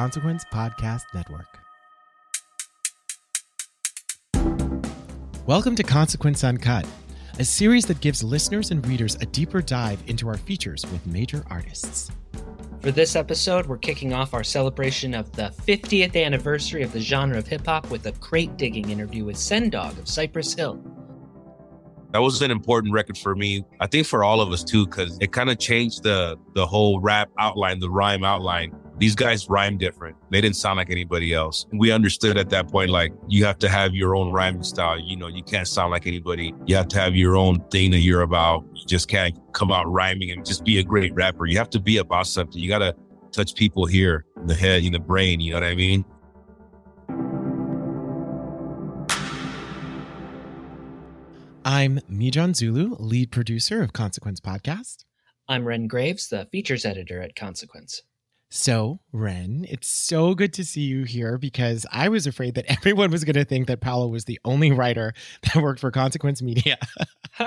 Consequence Podcast Network. Welcome to Consequence Uncut, a series that gives listeners and readers a deeper dive into our features with major artists. For this episode, we're kicking off our celebration of the 50th anniversary of the genre of hip hop with a crate digging interview with Sen-Dog of Cypress Hill. That was an important record for me. I think for all of us too, because it kind of changed the the whole rap outline, the rhyme outline these guys rhyme different. They didn't sound like anybody else. We understood at that point, like, you have to have your own rhyming style. You know, you can't sound like anybody. You have to have your own thing that you're about. You just can't come out rhyming and just be a great rapper. You have to be about something. You got to touch people here in the head, in the brain. You know what I mean? I'm Mijan Zulu, lead producer of Consequence Podcast. I'm Wren Graves, the features editor at Consequence. So, Wren, it's so good to see you here because I was afraid that everyone was going to think that Paolo was the only writer that worked for Consequence Media.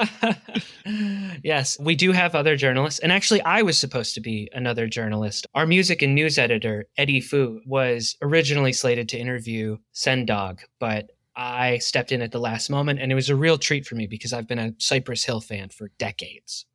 yes, we do have other journalists. And actually, I was supposed to be another journalist. Our music and news editor, Eddie Fu, was originally slated to interview Sen-Dog, but I stepped in at the last moment, and it was a real treat for me because I've been a Cypress Hill fan for decades.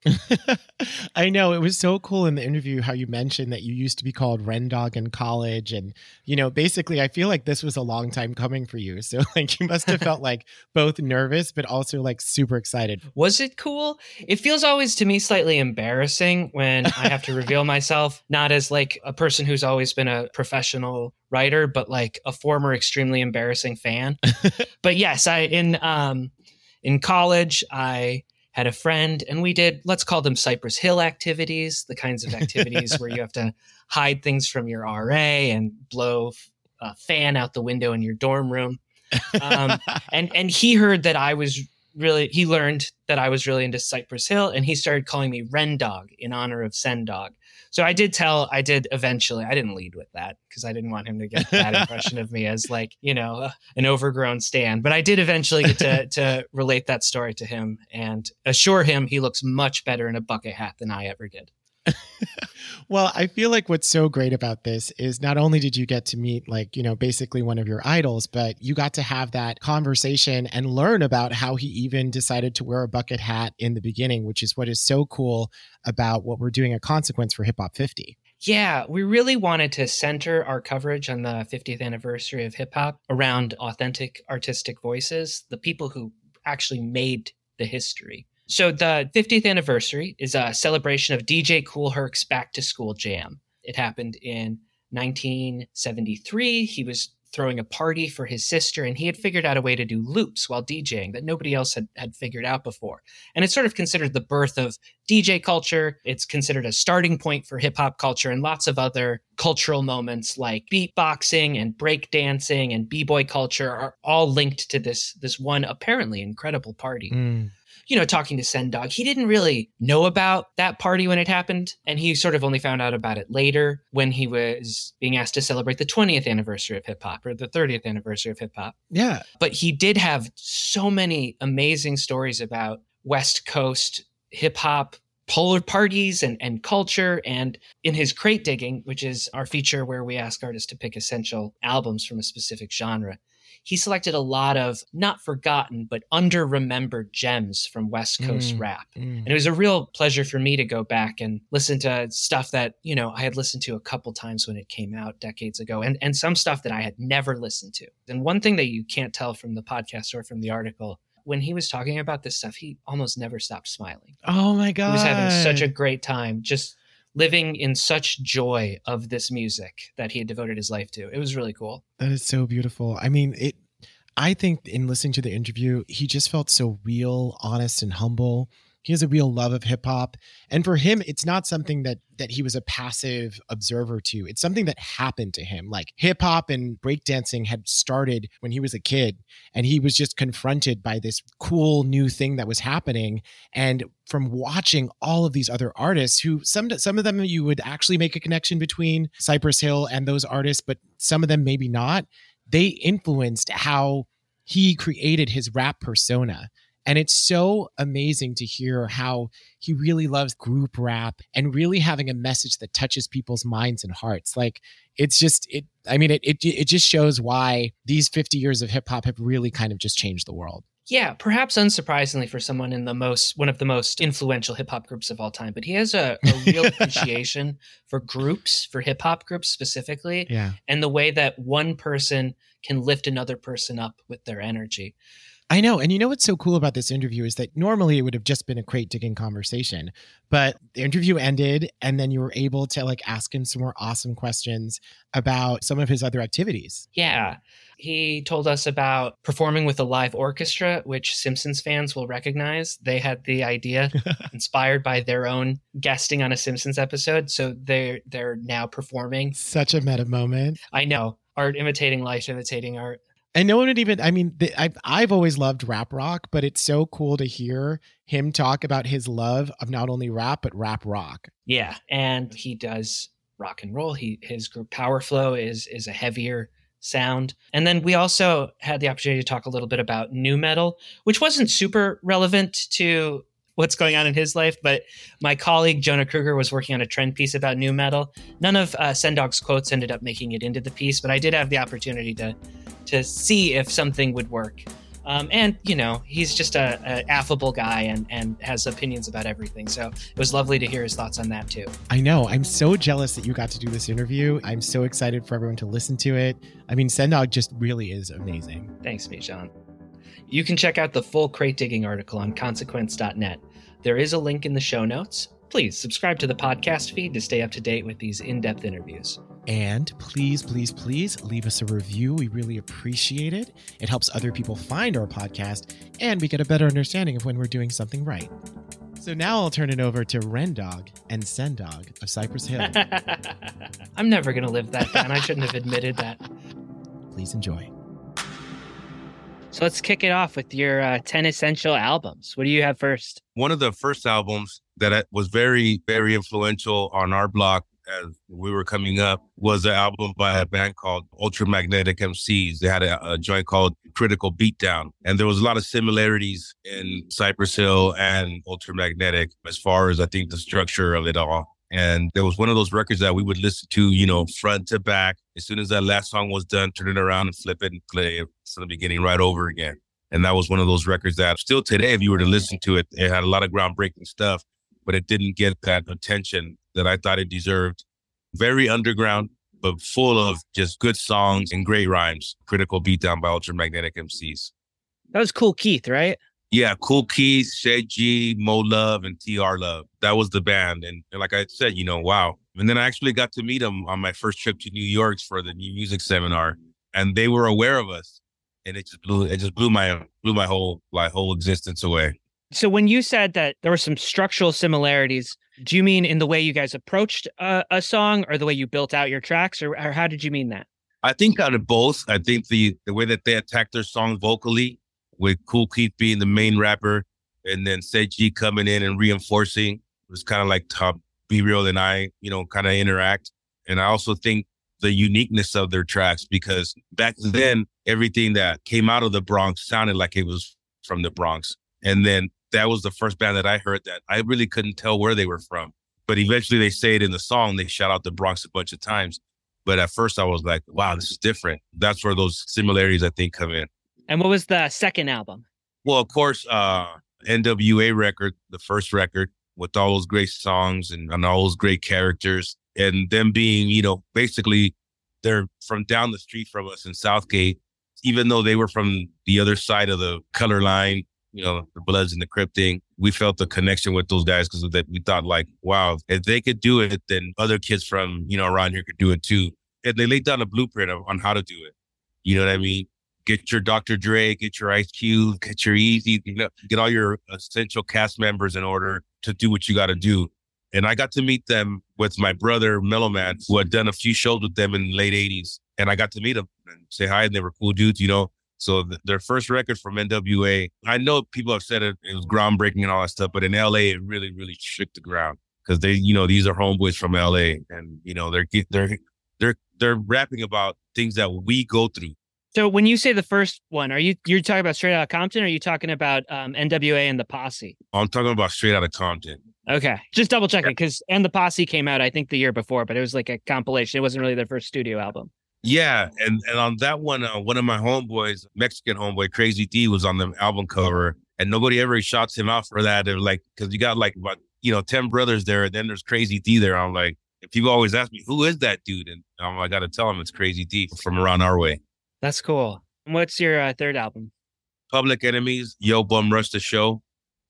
I know it was so cool in the interview how you mentioned that you used to be called Rendog in college, and you know, basically, I feel like this was a long time coming for you. So, like, you must have felt like both nervous but also like super excited. Was it cool? It feels always to me slightly embarrassing when I have to reveal myself, not as like a person who's always been a professional writer, but like a former extremely embarrassing fan. but yes, I in um in college I had a friend and we did let's call them Cypress Hill activities, the kinds of activities where you have to hide things from your RA and blow a fan out the window in your dorm room. Um, and and he heard that I was really he learned that I was really into Cypress Hill and he started calling me Ren Dog in honor of Sen-Dog. So I did tell, I did eventually, I didn't lead with that because I didn't want him to get that impression of me as like, you know, uh, an overgrown stan. But I did eventually get to, to relate that story to him and assure him he looks much better in a bucket hat than I ever did. well, I feel like what's so great about this is not only did you get to meet, like, you know, basically one of your idols, but you got to have that conversation and learn about how he even decided to wear a bucket hat in the beginning, which is what is so cool about what we're doing at Consequence for Hip Hop 50. Yeah, we really wanted to center our coverage on the 50th anniversary of hip hop around authentic artistic voices, the people who actually made the history. So the 50th anniversary is a celebration of DJ Kool Herc's Back to School Jam. It happened in 1973. He was throwing a party for his sister and he had figured out a way to do loops while DJing that nobody else had, had figured out before. And it's sort of considered the birth of DJ culture. It's considered a starting point for hip hop culture and lots of other cultural moments like beatboxing and breakdancing and b-boy culture are all linked to this this one apparently incredible party. Mm. You know, talking to Sen Dog, he didn't really know about that party when it happened. And he sort of only found out about it later when he was being asked to celebrate the 20th anniversary of hip hop or the 30th anniversary of hip hop. Yeah. But he did have so many amazing stories about West Coast hip hop polar parties and, and culture. And in his crate digging, which is our feature where we ask artists to pick essential albums from a specific genre, he selected a lot of not forgotten, but under remembered gems from West Coast Mm, rap. mm. And it was a real pleasure for me to go back and listen to stuff that, you know, I had listened to a couple times when it came out decades ago and, and some stuff that I had never listened to. And one thing that you can't tell from the podcast or from the article, when he was talking about this stuff, he almost never stopped smiling. Oh my god. He was having such a great time just living in such joy of this music that he had devoted his life to. It was really cool. That is so beautiful. I mean, it I think in listening to the interview, he just felt so real, honest and humble. He has a real love of hip hop. And for him, it's not something that that he was a passive observer to. It's something that happened to him. Like hip hop and breakdancing had started when he was a kid and he was just confronted by this cool new thing that was happening and from watching all of these other artists who some some of them you would actually make a connection between Cypress Hill and those artists but some of them maybe not they influenced how he created his rap persona. And it's so amazing to hear how he really loves group rap and really having a message that touches people's minds and hearts. Like it's just it I mean it it, it just shows why these 50 years of hip hop have really kind of just changed the world. Yeah, perhaps unsurprisingly for someone in the most one of the most influential hip hop groups of all time, but he has a, a real appreciation for groups, for hip hop groups specifically, Yeah. and the way that one person can lift another person up with their energy. I know. And you know what's so cool about this interview is that normally it would have just been a crate digging conversation, but the interview ended and then you were able to like ask him some more awesome questions about some of his other activities. Yeah. He told us about performing with a live orchestra, which Simpsons fans will recognize. They had the idea inspired by their own guesting on a Simpsons episode. So they're they're now performing. Such a meta moment. I know. Art imitating life, imitating art. And no one would even, I mean, the, I've, I've always loved rap rock, but it's so cool to hear him talk about his love of not only rap, but rap rock. Yeah, and he does rock and roll. He his group Powerflo is is a heavier sound. And then we also had the opportunity to talk a little bit about nu metal, which wasn't super relevant to what's going on in his life, but my colleague Jonah Krueger was working on a trend piece about nu metal. None of uh, Sendog's quotes ended up making it into the piece, but I did have the opportunity to to see if something would work. Um, and you know, he's just a, a affable guy and and has opinions about everything. So it was lovely to hear his thoughts on that too. I know. I'm so jealous that you got to do this interview. I'm so excited for everyone to listen to it. I mean, Sendog just really is amazing. Thanks, Mijan. You can check out the full crate digging article on consequence.net. There is a link in the show notes. Please subscribe to the podcast feed to stay up to date with these in depth interviews. And please, please, please leave us a review. We really appreciate it. It helps other people find our podcast, and we get a better understanding of when we're doing something right. So now I'll turn it over to Rendog and Sendog of Cypress Hill. I'm never going to live that down. I shouldn't have admitted that. Please enjoy. So let's kick it off with your uh, 10 essential albums. What do you have first? One of the first albums that was very, very influential on our block as we were coming up was an album by a band called Ultramagnetic MCs. They had a, a joint called Critical Beatdown. And there was a lot of similarities in Cypress Hill and Ultramagnetic as far as I think the structure of it all. And there was one of those records that we would listen to, you know, front to back. As soon as that last song was done, turn it around and flip it and play it from the beginning right over again. And that was one of those records that still today, if you were to listen to it, it had a lot of groundbreaking stuff, but it didn't get that attention that I thought it deserved. Very underground, but full of just good songs and great rhymes. Critical Beatdown by Ultramagnetic MCs. That was Kool Keith, right? Yeah, Kool Keith, Ced Gee, Moe Love, and TR Love. That was the band. And, and like I said, you know, wow. And then I actually got to meet them on my first trip to New York for the new music seminar. And they were aware of us. And it just blew it just blew my blew my whole my whole existence away. So when you said that there were some structural similarities, do you mean in the way you guys approached a, a song or the way you built out your tracks or, or how did you mean that? I think out of both, I think the the way that they attack their songs vocally, with Kool Keith being the main rapper, and then Gee coming in and reinforcing it was kind of like how B-Real and I, you know, kind of interact. And I also think the uniqueness of their tracks because back then everything that came out of the Bronx sounded like it was from the Bronx. And then that was the first band that I heard that I really couldn't tell where they were from. But eventually they say it in the song, they shout out the Bronx a bunch of times. But at first I was like, wow, this is different. That's where those similarities I think come in. And what was the second album? Well, of course, uh NWA record, the first record with all those great songs and, and all those great characters and them being, you know, basically they're from down the street from us in South Gate, even though they were from the other side of the color line, you know, the Bloods and the Crip thing, we felt the connection with those guys because that. We thought like, wow, if they could do it, then other kids from, you know, around here could do it too. And they laid down a blueprint of, on how to do it. You know what I mean? Get your Dr. Dre, get your Ice Cube, get your Eazy, you know, get all your essential cast members in order to do what you got to do. And I got to meet them with my brother, Mellow Man, who had done a few shows with them in the late 80s. And I got to meet them and say hi. And they were cool dudes, you know. So th- their first record from NWA, I know people have said it, it was groundbreaking and all that stuff, but in LA, it really, really shook the ground because they, you know, these are homeboys from LA, and you know, they're they're they're they're rapping about things that we go through. So when you say the first one, are you you're talking about Straight Outta Compton, or are you talking about um, NWA and the Posse? I'm talking about Straight Outta Compton. Okay, just double checking because and the Posse came out I think the year before, but it was like a compilation. It wasn't really their first studio album. Yeah, and and on that one, uh, one of my homeboys, Mexican homeboy, Crazy D, was on the album cover, and nobody ever shouts him out for that. They're like, because you got like about you know ten brothers there, and then there's Crazy D there. I'm like, people always ask me, who is that dude? And um, I got to tell them it's Crazy D from around our way. That's cool. What's your uh, third album? Public Enemy's, Yo Bum Rush the Show.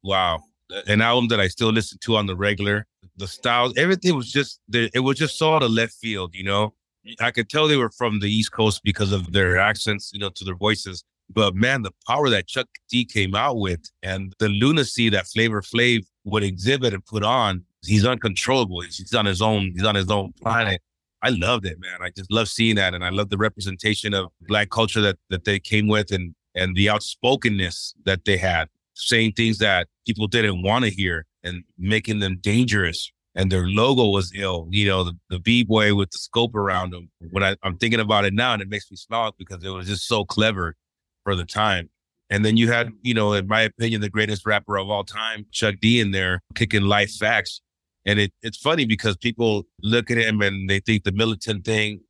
Wow, an album that I still listen to on the regular. The styles, everything was just it was just so out of left field, you know. I could tell they were from the East Coast because of their accents, you know, to their voices. But man, the power that Chuck D came out with and the lunacy that Flavor Flav would exhibit and put on, he's uncontrollable. He's on his own, he's on his own planet. I loved it, man. I just love seeing that. And I love the representation of black culture that that they came with and and the outspokenness that they had, saying things that people didn't want to hear and making them dangerous and their logo was ill. You know, the, the b boy with the scope around him. When I, am thinking about it now, and it makes me smile because it was just so clever for the time. And then you had, you know, in my opinion, the greatest rapper of all time, Chuck D, in there kicking life facts. And it, it's funny because people look at him and they think the militant thing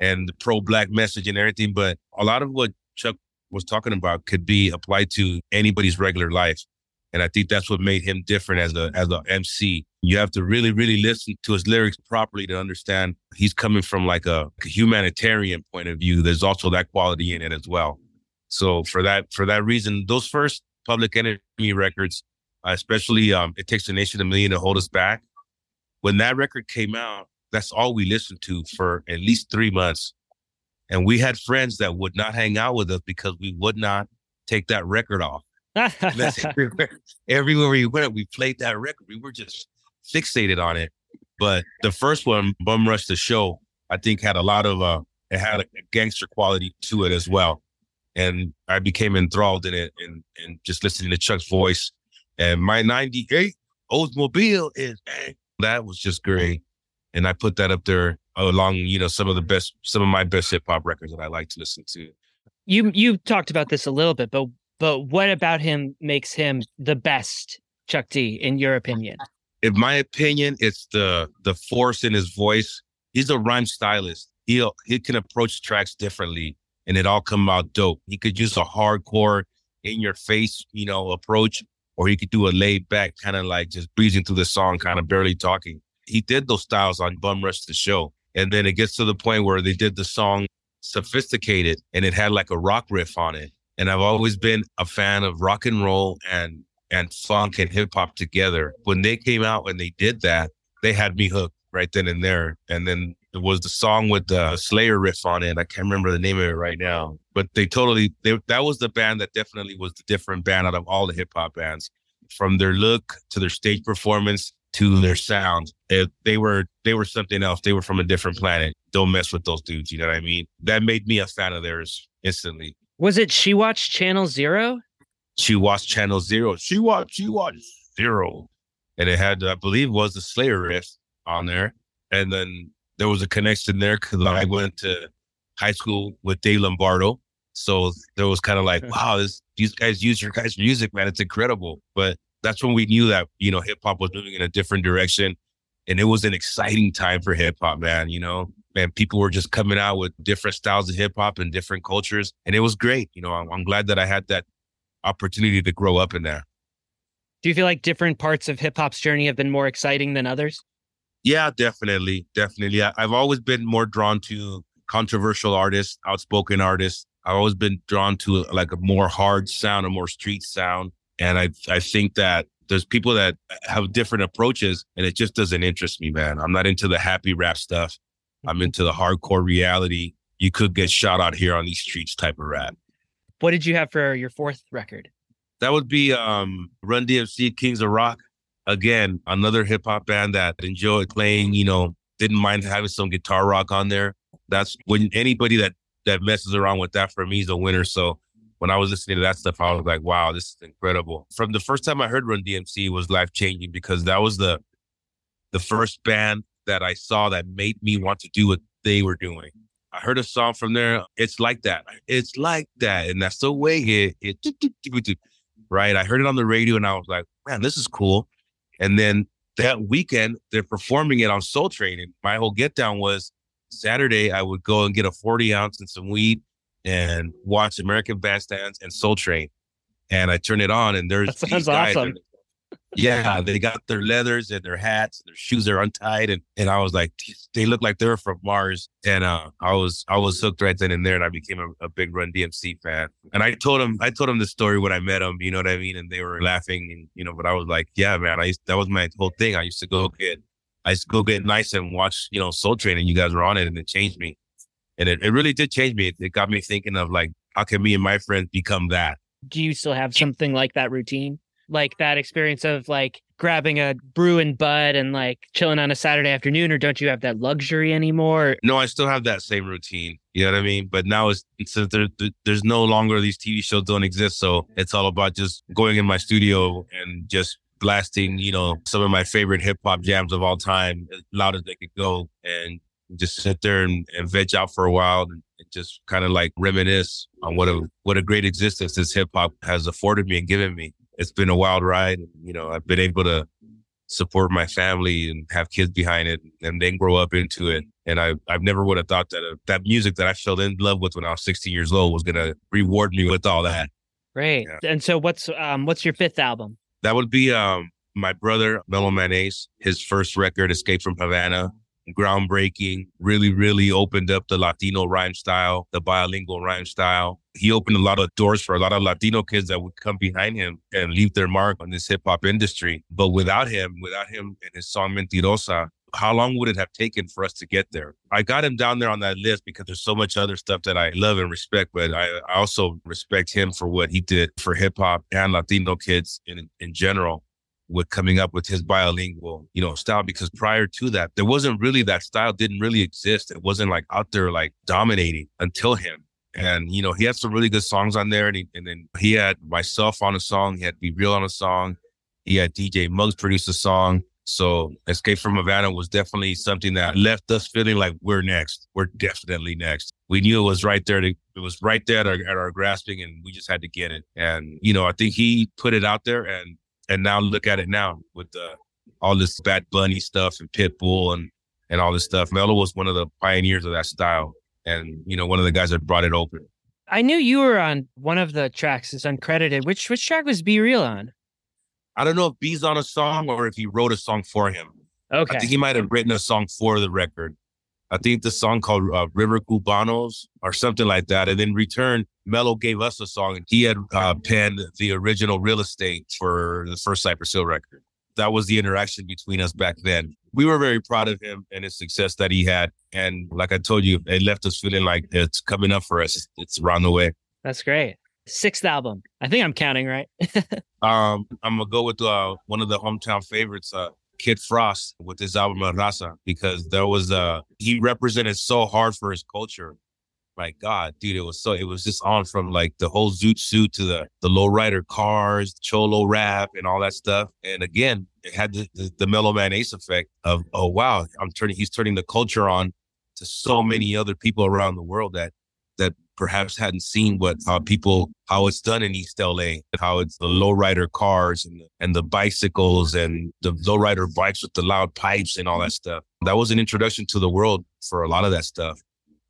and the pro black message and everything, but a lot of what Chuck was talking about could be applied to anybody's regular life. And I think that's what made him different as a as a MC. You have to really, really listen to his lyrics properly to understand he's coming from like a humanitarian point of view. There's also that quality in it as well. So for that for that reason, those first Public Enemy records, especially um, "It Takes a Nation a Million to Hold Us Back," when that record came out, that's all we listened to for at least three months. And we had friends that would not hang out with us because we would not take that record off. everywhere, everywhere we went, we played that record. We were just fixated on it. But the first one, Bum Rush the Show, I think had a lot of uh it had a gangster quality to it as well. And I became enthralled in it and and just listening to Chuck's voice. And my 98 Oldsmobile is that was just great. And I put that up there along, you know, some of the best some of my best hip hop records that I like to listen to. You you talked about this a little bit, but but what about him makes him the best Chuck D in your opinion? In my opinion, it's the the force in his voice. He's a rhyme stylist. He he can approach tracks differently, and it all come out dope. He could use a hardcore, in your face, you know, approach, or he could do a laid back, kind of like just breezing through the song, kind of barely talking. He did those styles on Bum Rush the Show, and then it gets to the point where they did the song sophisticated, and it had like a rock riff on it and I've always been a fan of rock and roll and and funk and hip hop together. When they came out and they did that, they had me hooked right then and there. And then it was the song with the Slayer riff on it. I can't remember the name of it right now, but they totally they, that was the band that definitely was the different band out of all the hip hop bands, from their look to their stage performance to their sound. It, they were they were something else. They were from a different planet. Don't mess with those dudes. You know what I mean? That made me a fan of theirs instantly. Was it She Watched Channel Zero? she watched Channel Zero. She watched, she watched Zero. And it had, I believe, was the Slayer riff on there. And then there was a connection there because I went to high school with Dave Lombardo. So there was kind of like, wow, this, these guys use your guys' music, man. It's incredible. But that's when we knew that, you know, hip hop was moving in a different direction. And it was an exciting time for hip hop, man. You know, and people were just coming out with different styles of hip hop and different cultures. And it was great. You know, I'm, I'm glad that I had that opportunity to grow up in there. Do you feel like different parts of hip hop's journey have been more exciting than others? Yeah, definitely. Definitely. I, I've always been more drawn to controversial artists, outspoken artists. I've always been drawn to like a more hard sound, a more street sound. And I, I think that there's people that have different approaches and it just doesn't interest me, man. I'm not into the happy rap stuff. I'm into the hardcore reality. You could get shot out here on these streets type of rap. What did you have for your fourth record? That would be um, Run DMC Kings of Rock. Again, another hip hop band that enjoyed playing, you know, didn't mind having some guitar rock on there. That's when anybody that that messes around with that for me is a winner. So when I was listening to that stuff, I was like, wow, this is incredible. From the first time I heard Run DMC was life changing because that was the the first band that I saw that made me want to do what they were doing. I heard a song from there. It's like that. It's like that. And that's the way it, it right. I heard it on the radio and I was like, man, this is cool. And then that weekend, they're performing it on Soul Train. And my whole get down was Saturday, I would go and get a 40 ounce and some weed and watch American Bandstands and Soul Train. And I turn it on and there's that sounds awesome yeah, they got their leathers and their hats, and their shoes are untied, and and I was like, they look like they're from Mars, and uh, I was I was hooked right then and there, and I became a, a, big Run DMC fan. And I told them I told them the story when I met them, you know what I mean, and they were laughing, and you know, but I was like, yeah, man, I used, that was my whole thing. I used to go get I used to go get nice and watch, you know, Soul Train, and you guys were on it, and it changed me, and it, it really did change me. It, it got me thinking of like, how can me and my friends become that? Do you still have something like that routine? Like that experience of like grabbing a brew and bud and like chilling on a Saturday afternoon, or don't you have that luxury anymore? No, I still have that same routine. You know what I mean? But now it's since there, there's no longer these TV shows don't exist, so it's all about just going in my studio and just blasting, you know, some of my favorite hip hop jams of all time as loud as they could go, and just sit there and, and veg out for a while and, just kind of like reminisce on what a what a great existence this hip hop has afforded me and given me it's been a wild ride. You know, I've been able to support my family and have kids behind it and then grow up into it. And I, I've never would have thought that uh, that music that I fell in love with when I was 16 years old was going to reward me with all that. Great. Yeah. And so what's, um, what's your fifth album? That would be, um, my brother, Mellow Man Ace, his first record, Escape from Havana groundbreaking, really, really opened up the Latino rhyme style, the bilingual rhyme style. He opened a lot of doors for a lot of Latino kids that would come behind him and leave their mark on this hip hop industry. But without him, without him and his song Mentirosa, how long would it have taken for us to get there? I got him down there on that list because there's so much other stuff that I love and respect, but I, also respect him for what he did for hip hop and Latino kids in, in general with coming up with his bilingual, you know, style because prior to that, there wasn't really that style didn't really exist. It wasn't like out there like dominating until him. And, you know, he had some really good songs on there. And, he, and then he had myself on a song. He had B-Real on a song. He had DJ Muggs produce a song. So Escape from Havana was definitely something that left us feeling like we're next. We're definitely next. We knew it was right there. To, it was right there at our, at our grasping and we just had to get it. And, you know, I think he put it out there and and now look at it now with uh, all this Bad Bunny stuff and Pitbull and and all this stuff. Mello was one of the pioneers of that style, and you know one of the guys that brought it open. I knew you were on one of the tracks. It's uncredited. Which which track was B-Real on? I don't know if B's on a song or if he wrote a song for him. Okay. I think he might have written a song for the record. I think the song called uh, River Cubanos or something like that. And in return, Mello gave us a song and he had uh, penned the original real estate for the first Cypress Hill record. That was the interaction between us back then. We were very proud of him and his success that he had. And like I told you, it left us feeling like it's coming up for us. It's around the way. That's great. Sixth album. I think I'm counting right. um, I'm gonna go with uh, one of the hometown favorites, uh, Kid Frost with his album Raza because there was a he represented so hard for his culture. my God, dude, it was so it was just on from like the whole zoot suit to the the lowrider cars, cholo rap, and all that stuff. And again, it had the, the, the Mellow Man Ace effect of oh wow, I'm turning he's turning the culture on to so many other people around the world that that perhaps hadn't seen what how people how it's done in East LA, how it's the lowrider cars and the, and the bicycles and the lowrider bikes with the loud pipes and all that stuff. That was an introduction to the world for a lot of that stuff.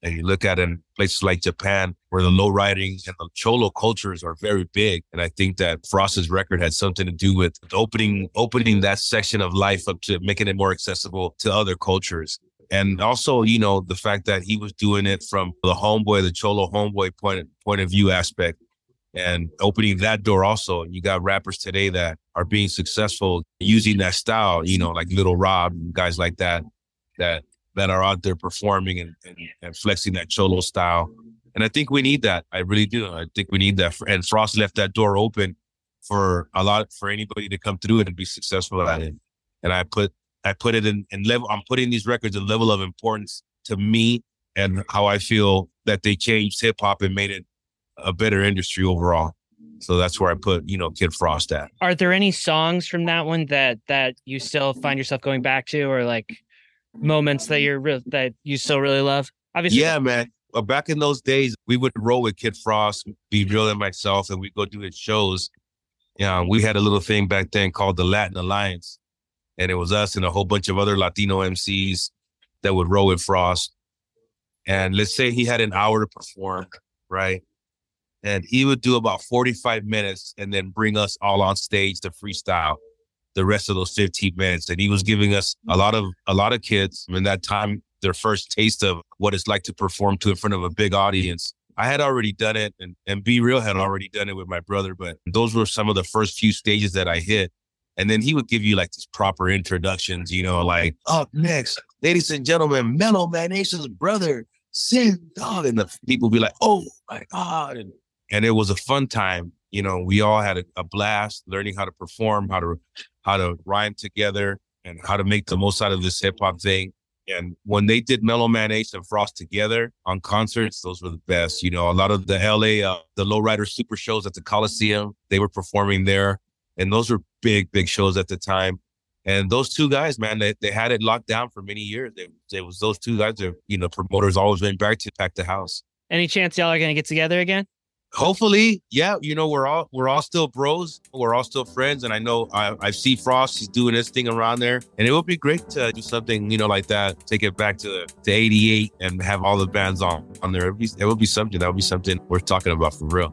And you look at in places like Japan, where the low riding and the cholo cultures are very big. And I think that Frost's record had something to do with opening opening that section of life up to making it more accessible to other cultures. And also, you know, the fact that he was doing it from the homeboy, the cholo homeboy point point of view aspect, and opening that door also. You got rappers today that are being successful using that style, you know, like Lil Rob guys like that, that that are out there performing and, and, and, flexing that cholo style. And I think we need that. I really do. I think we need that. And Frost left that door open for a lot for anybody to come through it and be successful at it. And I put I put it in, in level. I'm putting these records a level of importance to me and how I feel that they changed hip hop and made it a better industry overall. So that's where I put, you know, Kid Frost at. Are there any songs from that one that that you still find yourself going back to, or like moments that you're re- that you still really love? Obviously, yeah, man. Back in those days, we would roll with Kid Frost, B-Real and myself, and we go do his shows. Yeah, we had a little thing back then called the Latin Alliance, and it was us and a whole bunch of other Latino MCs that would roll with Frost. And let's say he had an hour to perform, right? And he would do about 45 minutes and then bring us all on stage to freestyle the rest of those 15 minutes. And he was giving us a lot of a lot of kids in that time their first taste of what it's like to perform to in front of a big audience. I had already done it and, and B-Real had already done it with my brother, but those were some of the first few stages that I hit. And then he would give you like these proper introductions, you know, like, up next, ladies and gentlemen, Mellow Man Ace's brother, Sen Dog. And the people be like, oh my God. And, and it was a fun time. You know, we all had a, a blast learning how to perform, how to how to rhyme together and how to make the most out of this hip hop thing. And when they did Mellow Man Ace and Frost together on concerts, those were the best. You know, a lot of the LA, uh, the Lowrider Super shows at the Coliseum, they were performing there. And those were big, big shows at the time. And those two guys, man, they, they had it locked down for many years. It was those two guys that, you know, promoters always went back to pack the house. Any chance y'all are going to get together again? hopefully, yeah, you know, we're all we're all still bros, we're all still friends, and I know I, I see Frost, he's doing his thing around there, and it would be great to do something, you know, like that, take it back to to '88 and have all the bands on on there. It would be, it would be something that would be something worth talking about for real.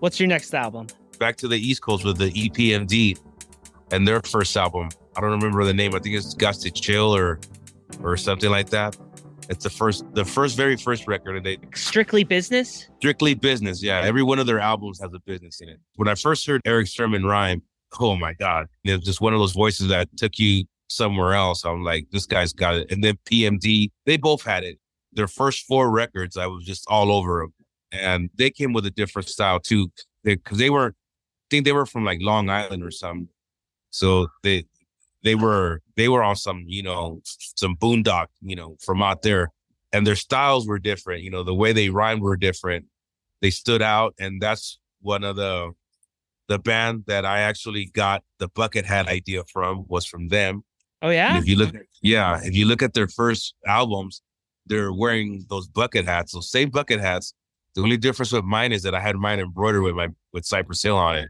What's your next album? Back to the East Coast with the EPMD and their first album. I don't remember the name. I think it's Got to Chill or or something like that. It's the first, the first, very first record. And they strictly business. Strictly business. Yeah, every one of their albums has a business in it. When I first heard Erick Sermon rhyme, oh my god, it was just one of those voices that took you somewhere else. I'm like, this guy's got it. And then PMD, they both had it. Their first four records, I was just all over them and they came with a different style too, because they, they were, I think they were from like Long Island or something. So they they were they were on some you know some boondock you know from out there, and their styles were different. You know the way they rhymed were different. They stood out, and that's one of the the band that I actually got the bucket hat idea from was from them. Oh yeah. And if you look, yeah, if you look at their first albums, they're wearing those bucket hats, those same bucket hats. The only difference with mine is that I had mine embroidered with my with Cypress Hill on it.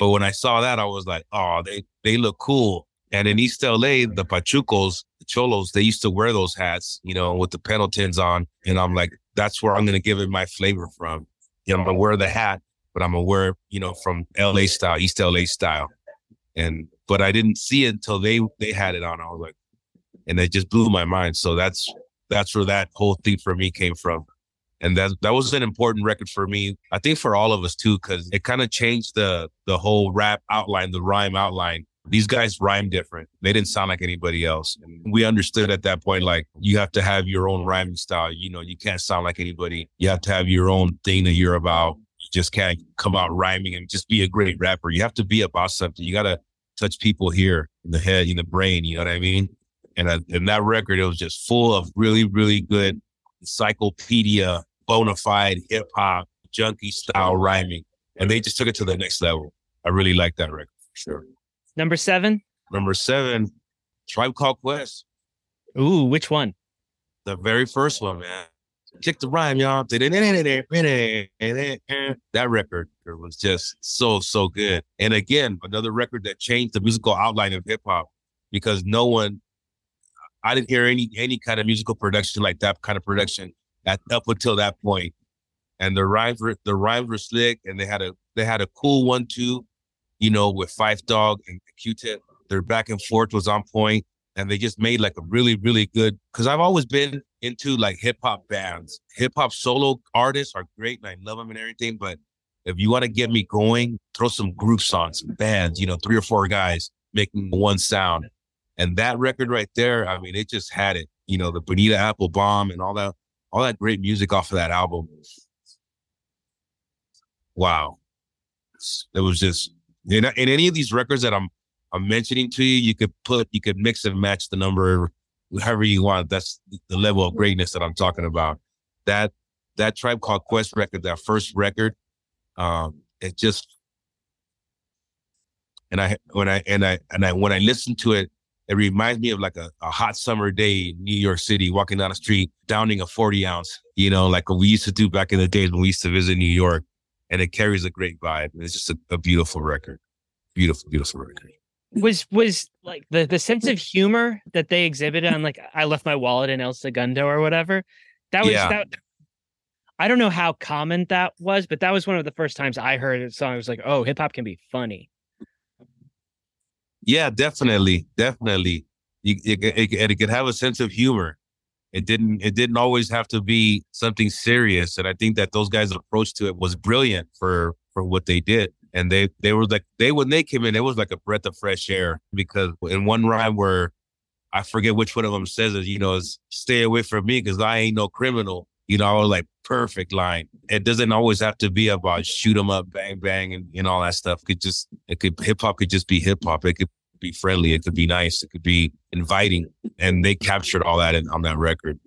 But when I saw that, I was like, oh, they they look cool. And in East LA, the Pachucos, the Cholos, they used to wear those hats, you know, with the Pendletons on. And I'm like, that's where I'm gonna give it my flavor from. You know, I'm gonna wear the hat, but I'm gonna wear, you know, from LA style, East LA style. And but I didn't see it until they they had it on. I was like, and it just blew my mind. So that's that's where that whole thing for me came from. And that that was an important record for me. I think for all of us too, because it kind of changed the the whole rap outline, the rhyme outline. These guys rhyme different. They didn't sound like anybody else. And we understood at that point, like you have to have your own rhyming style. You know, you can't sound like anybody. You have to have your own thing that you're about. You just can't come out rhyming and just be a great rapper. You have to be about something. You gotta touch people here in the head, in the brain. You know what I mean? And in that record, it was just full of really, really good encyclopedia, bona fide hip hop, junkie style rhyming. And they just took it to the next level. I really like that record for sure. Number seven. Number seven, Tribe Called Quest. Ooh, which one? The very first one, man. Kick the rhyme, y'all. That record was just so, so good. And again, another record that changed the musical outline of hip hop because no one, I didn't hear any any kind of musical production like that kind of production at up until that point. And the rhymes were the rhymes were slick, and they had a they had a cool one too, you know, with Phife Dawg and Q-Tip. Their back and forth was on point, and they just made like a really really good. Because I've always been into like hip hop bands. Hip hop solo artists are great, and I love them and everything. But if you want to get me going, throw some groups on, some bands, you know, three or four guys making one sound. And that record right there, I mean, it just had it. You know, the Bonita Applebum and all that, all that great music off of that album. Wow. It was just in, in any of these records that I'm I'm mentioning to you, you could put you could mix and match the number however you want. That's the level of greatness that I'm talking about. That that Tribe Called Quest record, that first record, um, it just and I when I and I and I when I listen to it, it reminds me of like a, a hot summer day in New York City, walking down the street, downing a 40 ounce, you know, like what we used to do back in the days when we used to visit New York. And it carries a great vibe. It's just a, a beautiful record. Beautiful, beautiful record. Was was like the the sense of humor that they exhibited on like I left my wallet in El Segundo or whatever. That was Yeah. that I don't know how common that was, but that was one of the first times I heard a song. I was like, oh, hip hop can be funny. Yeah, definitely, definitely. You, it, it, it could have a sense of humor. It didn't. It didn't always have to be something serious. And I think that those guys' approach to it was brilliant for for what they did. And they they were like they when they came in, it was like a breath of fresh air because in one rhyme where I forget which one of them says it, you know, is stay away from me because I ain't no criminal. You know, I was like perfect line. It doesn't always have to be about shoot 'em up, bang bang, and, and all that stuff. It could just it could hip hop could just be hip hop. It could be friendly. It could be nice. It could be inviting. And they captured all that in, on that record.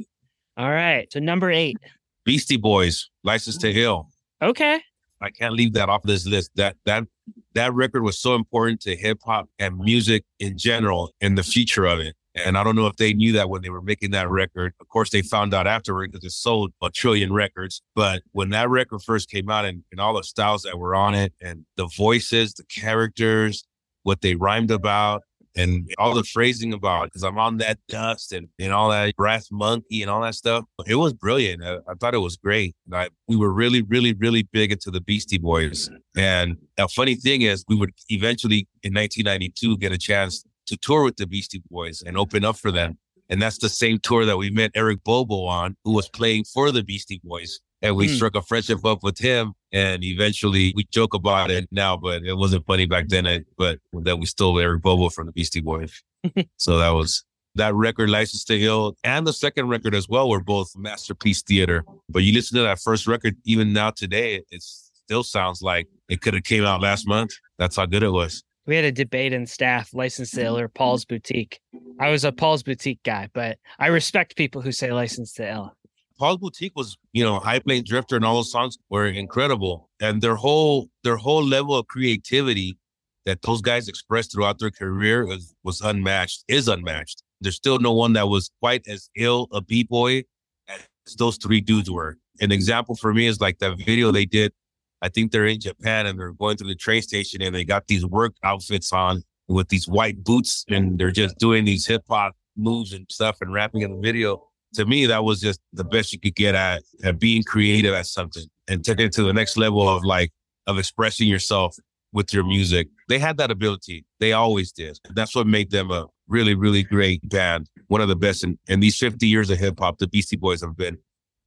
All right. So number eight. Beastie Boys, License to Ill. Okay. I can't leave that off this list. That that that record was so important to hip hop and music in general and the future of it. And I don't know if they knew that when they were making that record. Of course, they found out afterward because it sold a trillion records. But when that record first came out and, and all the styles that were on it and the voices, the characters, what they rhymed about, and all the phrasing about because I'm on that dust and, and all that brass monkey and all that stuff. It was brilliant. I, I thought it was great. I, we were really, really, really big into the Beastie Boys. And a funny thing is, we would eventually in 1992 get a chance to tour with the Beastie Boys and open up for them. And that's the same tour that we met Eric Bobo on, who was playing for the Beastie Boys. And we Hmm. struck a friendship up with him. And eventually we joke about it now, but it wasn't funny back then. But that we stole Eric Bobo from the Beastie Boys. so that was that record, License to Ill, and the second record as well were both masterpiece theater. But you listen to that first record, even now today, it still sounds like it could have came out last month. That's how good it was. We had a debate in staff, license to ill or Paul's boutique. I was a Paul's boutique guy, but I respect people who say license to ill. Paul's Boutique was, you know, High Plane Drifter and all those songs were incredible. And their whole their whole level of creativity that those guys expressed throughout their career was, was unmatched, is unmatched. There's still no one that was quite as ill a b-boy as those three dudes were. An example for me is like that video they did. I think they're in Japan and they're going to the train station and they got these work outfits on with these white boots and they're just doing these hip hop moves and stuff and rapping in the video. To me, that was just the best you could get at, at being creative at something and taking it to the next level of like of expressing yourself with your music. They had that ability. They always did. That's what made them a really, really great band. One of the best in, in these 50 years of hip hop, the Beastie Boys have been,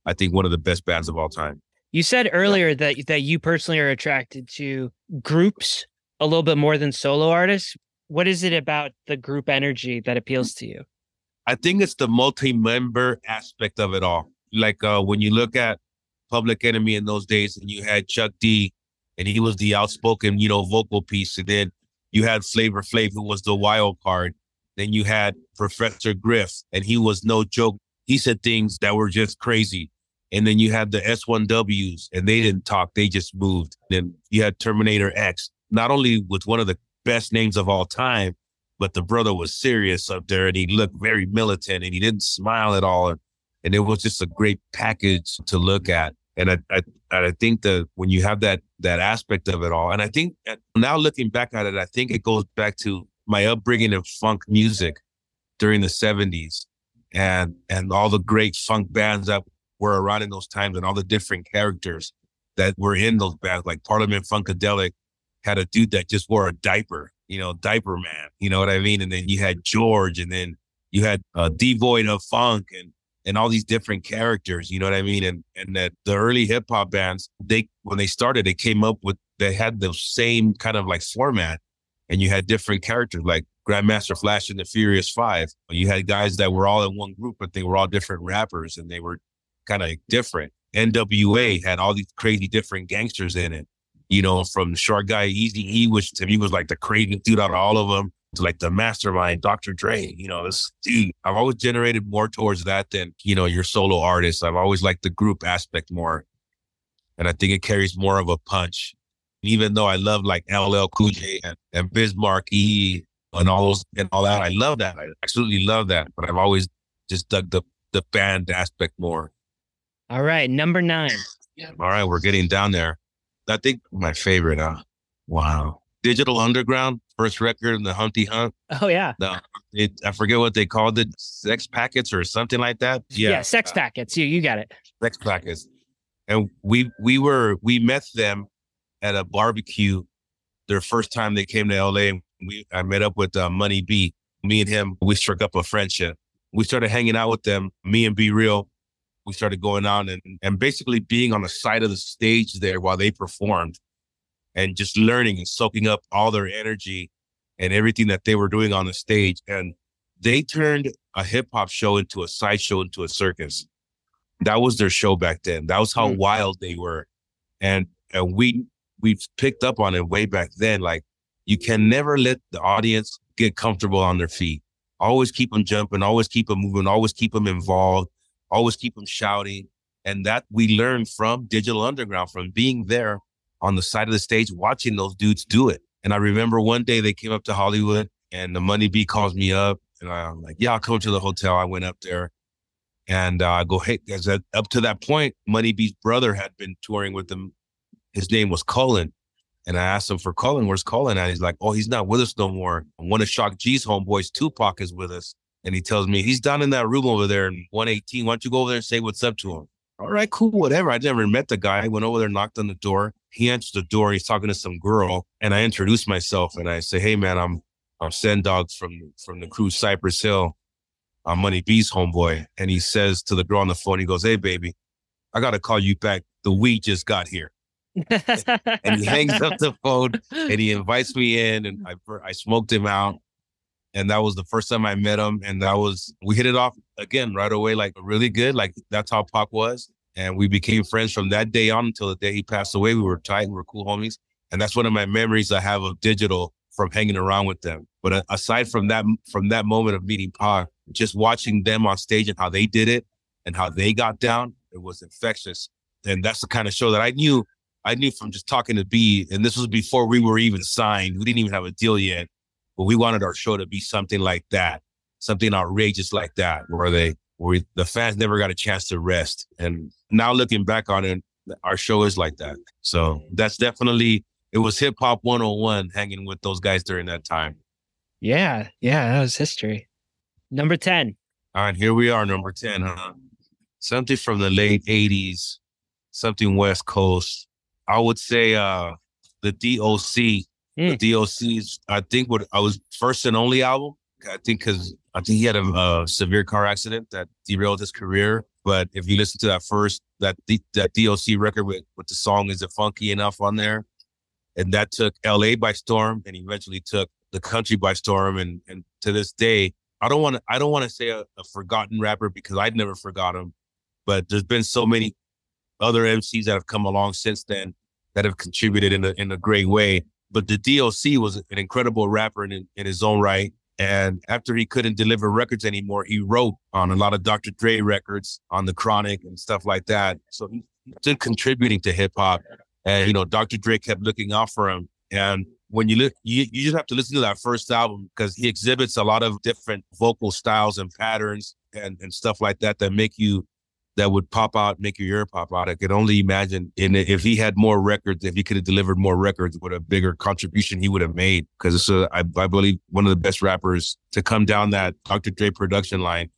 I think, one of the best bands of all time. You said earlier that that you personally are attracted to groups a little bit more than solo artists. What is it about the group energy that appeals to you? I think it's the multi-member aspect of it all. Like uh, when you look at Public Enemy in those days, and you had Chuck D, and he was the outspoken, you know, vocal piece, and then you had Flavor Flav, who was the wild card. Then you had Professor Griff, and he was no joke. He said things that were just crazy. And then you had the S1Ws and they didn't talk, they just moved. Then you had Terminator X, not only with one of the best names of all time, but the brother was serious up there and he looked very militant and he didn't smile at all. And, it was just a great package to look at. And I, I, I think that when you have that, that aspect of it all, and I think now looking back at it, I think it goes back to my upbringing in funk music during the 70s and, and all the great funk bands that were around in those times and all the different characters that were in those bands, like Parliament Funkadelic had a dude that just wore a diaper, you know, diaper man, you know what I mean? And then you had George and then you had uh, Devoid of Funk and, and all these different characters, you know what I mean? And, and that the early hip hop bands, they, when they started, they came up with, they had the same kind of like format and you had different characters like Grandmaster Flash and the Furious Five. You had guys that were all in one group, but they were all different rappers and they were kind of different. NWA had all these crazy different gangsters in it, you know, from Short Guy Easy E, which to me was like the crazy dude out of all of them, to like the mastermind, Dr. Dre. You know, this dude, I've always generated more towards that than, you know, your solo artist. I've always liked the group aspect more. And I think it carries more of a punch. And Even though I love like LL Cool J and, and Biz Markie and all those and all that, I love that. I absolutely love that. But I've always just dug the the band aspect more. All right, number nine. All right, we're getting down there. I think my favorite. Uh, wow, Digital Underground, first record in the Humpty Hump. Oh yeah. The, it, I forget what they called it, sex packets or something like that. Yeah, yeah sex packets. You you got it. Sex packets, and we we were we met them at a barbecue. Their first time they came to LA, and we I met up with uh, Money B. Me and him, we struck up a friendship. We started hanging out with them. Me and B-Real we started going on and, and basically being on the side of the stage there while they performed and just learning and soaking up all their energy and everything that they were doing on the stage. And they turned a hip hop show into a sideshow, into a circus. That was their show back then. That was how mm. wild they were. And, and we, we picked up on it way back then. Like you can never let the audience get comfortable on their feet. Always keep them jumping, always keep them moving, always keep them involved always keep them shouting. And that we learned from Digital Underground, from being there on the side of the stage, watching those dudes do it. And I remember one day they came up to Hollywood and the Money B calls me up and I'm like, yeah, I'll come to the hotel. I went up there and uh, I go, hey, because up to that point, Money B's brother had been touring with them. His name was Cullen. And I asked him for Cullen, where's Cullen? And he's like, oh, he's not with us no more. One of Shock G's homeboys, Tupac, is with us. And he tells me he's down in that room over there in 118. Why don't you go over there and say what's up to him? All right, cool, whatever. I never met the guy. I went over there, knocked on the door. He answers the door. He's talking to some girl, and I introduce myself and I say, "Hey, man, I'm I'm Sen Dog from from the crew Cypress Hill. I'm Money B's homeboy." And he says to the girl on the phone, he goes, "Hey, baby, I gotta call you back. The weed just got here." and he hangs up the phone and he invites me in, and I I smoked him out and that was the first time I met him. And that was we hit it off again right away, like really good. Like that's how Pac was, and we became friends from that day on until the day he passed away. We were tight, we were cool homies, and that's one of my memories I have of digital from hanging around with them. But uh, aside from that, from that moment of meeting Pac, just watching them on stage and how they did it and how they got down, it was infectious. And that's the kind of show that I knew I knew from just talking to B, and this was before we were even signed. We didn't even have a deal yet, but we wanted our show to be something like that, something outrageous like that, where they where the fans never got a chance to rest. And now looking back on it, our show is like that. So that's definitely it was hip hop 101 hanging with those guys during that time. Yeah, yeah, that was history. Number 10. All right, here we are, number 10, huh? Something from the late 80s, something West Coast. I would say uh the DOC. Mm. The DOC's, I think what I was first and only album. I think because I think he had a, a, severe car accident that derailed his career. But if you listen to that first, that that DOC record with, with the song "Is It Funky Enough" on there, and that took LA by storm, and eventually took the country by storm. And and to this day, I don't want to I don't want to say a, a forgotten rapper because I'd never forgot him, but there's been so many other MCs that have come along since then that have contributed in a in a great way. But the DOC was an incredible rapper in, in his own right. And after he couldn't deliver records anymore, he wrote on a lot of Dr. Dre records on the Chronic and stuff like that. So he's been contributing to hip hop. And, you know, Dr. Dre kept looking out for him. And when you look, you, you just have to listen to that first album because he exhibits a lot of different vocal styles and patterns and, and stuff like that that make you that would pop out, make your ear pop out. I could only imagine in if he had more records, if he could have delivered more records, what a bigger contribution he would have made. Because it's a, I, I believe one of the best rappers to come down that Dr. Dre production line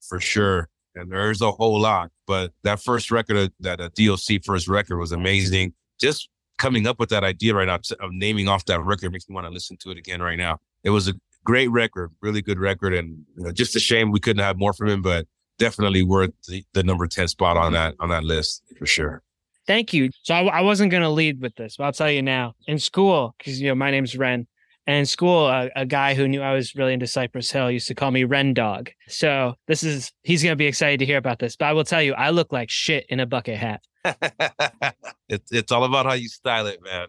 for sure. And there's a whole lot, but that first record, uh, that uh, a DOC first record was amazing. Just coming up with that idea right now of naming off that record makes me want to listen to it again right now. It was a great record, really good record, and you know, just a shame we couldn't have more from him, but definitely worth the, the number 10 spot on that on that list for sure. Thank you. So I, I wasn't going to lead with this, but I'll tell you now. In school, because you know my name's Wren, and in school, a, a, guy who knew I was really into Cypress Hill used to call me Wren Dog. So this is he's going to be excited to hear about this. But I will tell you, I look like shit in a bucket hat. it's it's all about how you style it, man.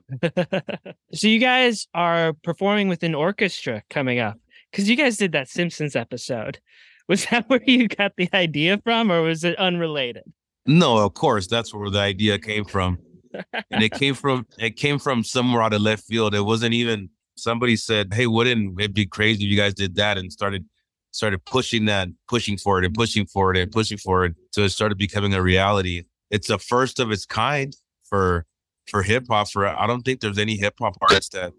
so you guys are performing with an orchestra coming up because you guys did that Simpsons episode. Was that where you got the idea from, or was it unrelated? No, of course, that's where the idea came from, and it came from it came from somewhere out of left field. It wasn't even somebody said, "Hey, wouldn't it be crazy if you guys did that?" and started started pushing that, pushing for it, and pushing for it, and pushing for it, so it started becoming a reality. It's a first of its kind for for hip hop. For I don't think there's any hip hop artists that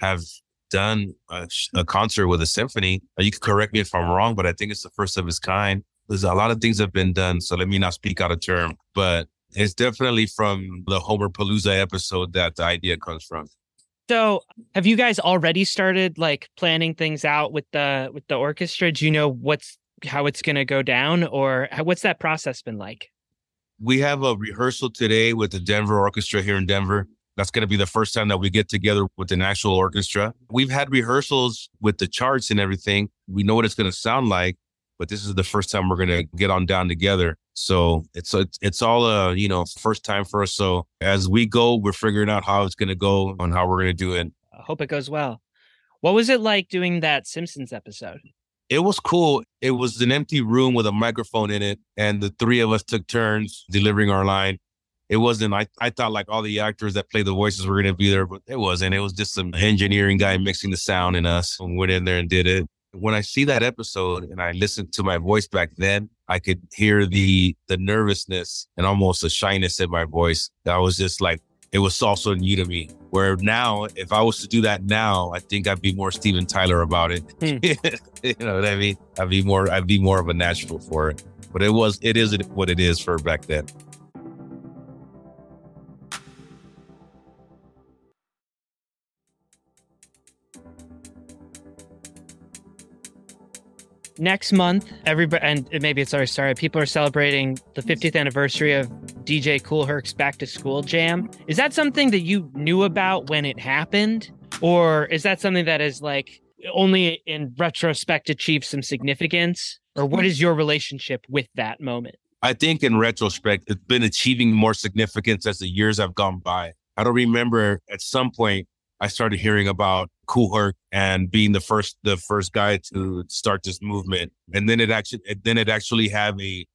have done a, a, concert with a symphony. Uh, you can correct me if I'm wrong, but I think it's the first of its kind. There's a lot of things have been done, so let me not speak out of term, but it's definitely from the Homerpalooza episode that the idea comes from. So, have you guys already started like planning things out with the with the orchestra? Do you know what's how it's going to go down, or what's that process been like? We have a rehearsal today with the Denver Orchestra here in Denver. That's going to be the first time that we get together with an actual orchestra. We've had rehearsals with the charts and everything. We know what it's going to sound like, but this is the first time we're going to get on down together. So it's it's, it's all a you know first time for us. So as we go, we're figuring out how it's going to go and how we're going to do it. I hope it goes well. What was it like doing that Simpsons episode? It was cool. It was an empty room with a microphone in it, and the three of us took turns delivering our line it wasn't I, I thought like all the actors that play the voices were gonna be there, but it wasn't. It was just some engineering guy mixing the sound and us and went in there and did it. When I see that episode and I listened to my voice back then, I could hear the the nervousness and almost the shyness in my voice. That was just like it was also new to me. Where now, if I was to do that now, I think I'd be more Steven Tyler about it. Hmm. you know what I mean? I'd be more I'd be more of a natural for it. But it was it is what it is for back then. Next month, everybody, and maybe it's already started, people are celebrating the 50th anniversary of DJ Kool Herc's Back to School Jam. Is that something that you knew about when it happened? Or is that something that is like only in retrospect achieved some significance? Or what is your relationship with that moment? I think in retrospect, it's been achieving more significance as the years have gone by. I don't remember at some point I started hearing about Kool and being the first the first guy to start this movement. And then it actually then it actually have a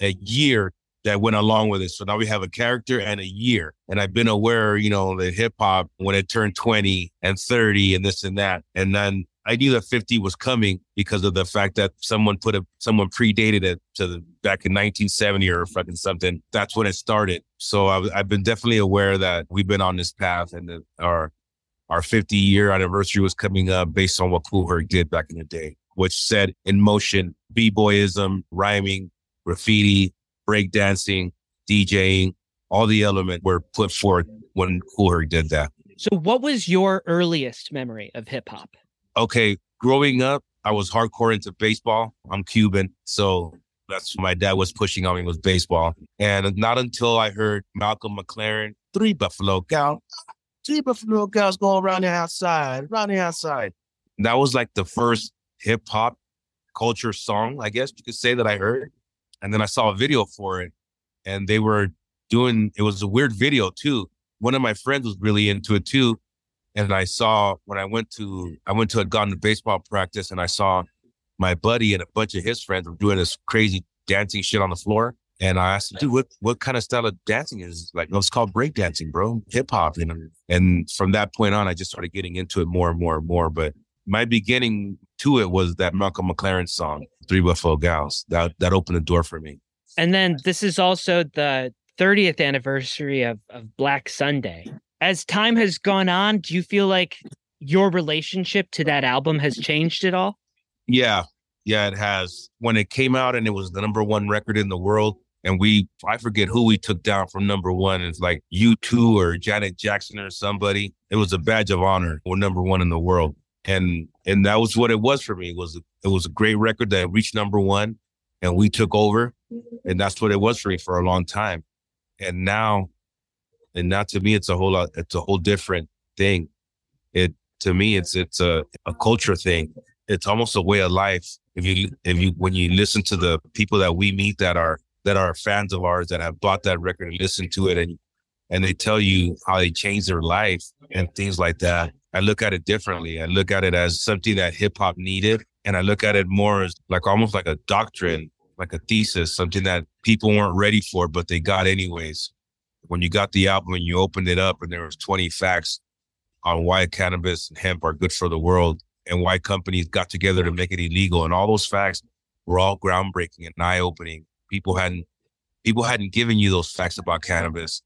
a year that went along with it. So now we have a character and a year. And I've been aware, you know, that hip hop when it turned 20 and 30 and this and that. And then I knew that 50 was coming because of the fact that someone put a someone predated it to the, back in 1970 or fucking something. That's when it started. So I, have been definitely aware that we've been on this path and that our our 50 year anniversary was coming up based on what Kool Herc did back in the day, which set in motion b-boyism, rhyming, graffiti, breakdancing, DJing, all the elements were put forth when Kool Herc did that. So what was your earliest memory of hip hop? okay, growing up, I was hardcore into baseball. I'm Cuban, so that's what my dad was pushing on me was baseball. And not until I heard Malcolm McLaren, three Buffalo gals, three Buffalo gals going around the outside, around the outside. That was like the first hip hop culture song, I guess you could say that I heard. And then I saw a video for it, and they were doing. It was a weird video too. One of my friends was really into it too, and I saw when I went to I went to had gone to baseball practice and I saw my buddy and a bunch of his friends were doing this crazy dancing shit on the floor. And I asked him, dude, what, what kind of style of dancing is like? Oh, it's called breakdancing, bro, hip hop. You know? And from that point on, I just started getting into it more and more and more. But my beginning to it was that Malcolm McLaren song, Three Buffalo Gals. That that opened the door for me. And then this is also the 30th anniversary of, of Black Sunday as time has gone on, do you feel like your relationship to that album has changed at all? Yeah. Yeah, it has. When it came out and it was the number one record in the world, and we I forget who we took down from number one. It's like U2 or Janet Jackson or somebody. It was a badge of honor. We're number one in the world. And and that was what it was for me. It was it was a great record that reached number one and we took over. And that's what it was for me for a long time. And now and now to me it's a whole lot it's a whole different thing it to me it's it's a, a culture thing it's almost a way of life if you if you when you listen to the people that we meet that are that are fans of ours that have bought that record and listened to it and and they tell you how they changed their life and things like that. I look at it differently. I look at it as something that hip-hop needed and i look at it more as like almost like a doctrine like a thesis something that people weren't ready for but they got anyways. When you got the album and you opened it up and there was 20 facts on why cannabis and hemp are good for the world and why companies got together to make it illegal and all those facts were all groundbreaking and eye-opening people hadn't people hadn't given you those facts about cannabis.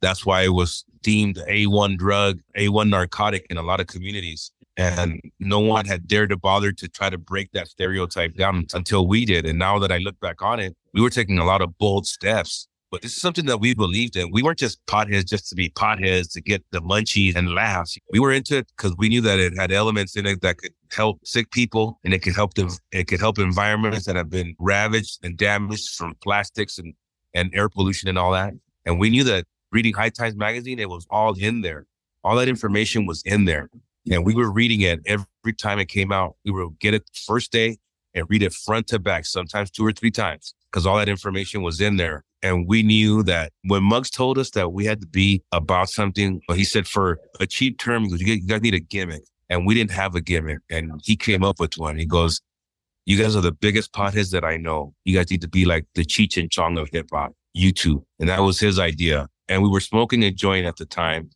That's why it was deemed a1 drug a1 narcotic in a lot of communities. And no one had dared to bother to try to break that stereotype down until we did. And now that i look back on it we were taking a lot of bold steps but this is something that we believed in. We weren't just potheads just to be potheads to get the munchies and laughs. We were into it because we knew that it had elements in it that could help sick people and it could help them. It could help environments that have been ravaged and damaged from plastics and, and air pollution and all that. And we knew that reading High Times magazine, it was all in there. All that information was in there. And we were reading it every time it came out. We would get it first day and read it front to back, sometimes two or three times, because all that information was in there. And we knew that when Muggs told us that we had to be about something, he said for a cheap term, goes, you guys need a gimmick. And we didn't have a gimmick. And he came up with one. He goes, you guys are the biggest potheads that I know. You guys need to be like the Cheech and Chong of hip hop, you two. And that was his idea. And we were smoking a joint at the time.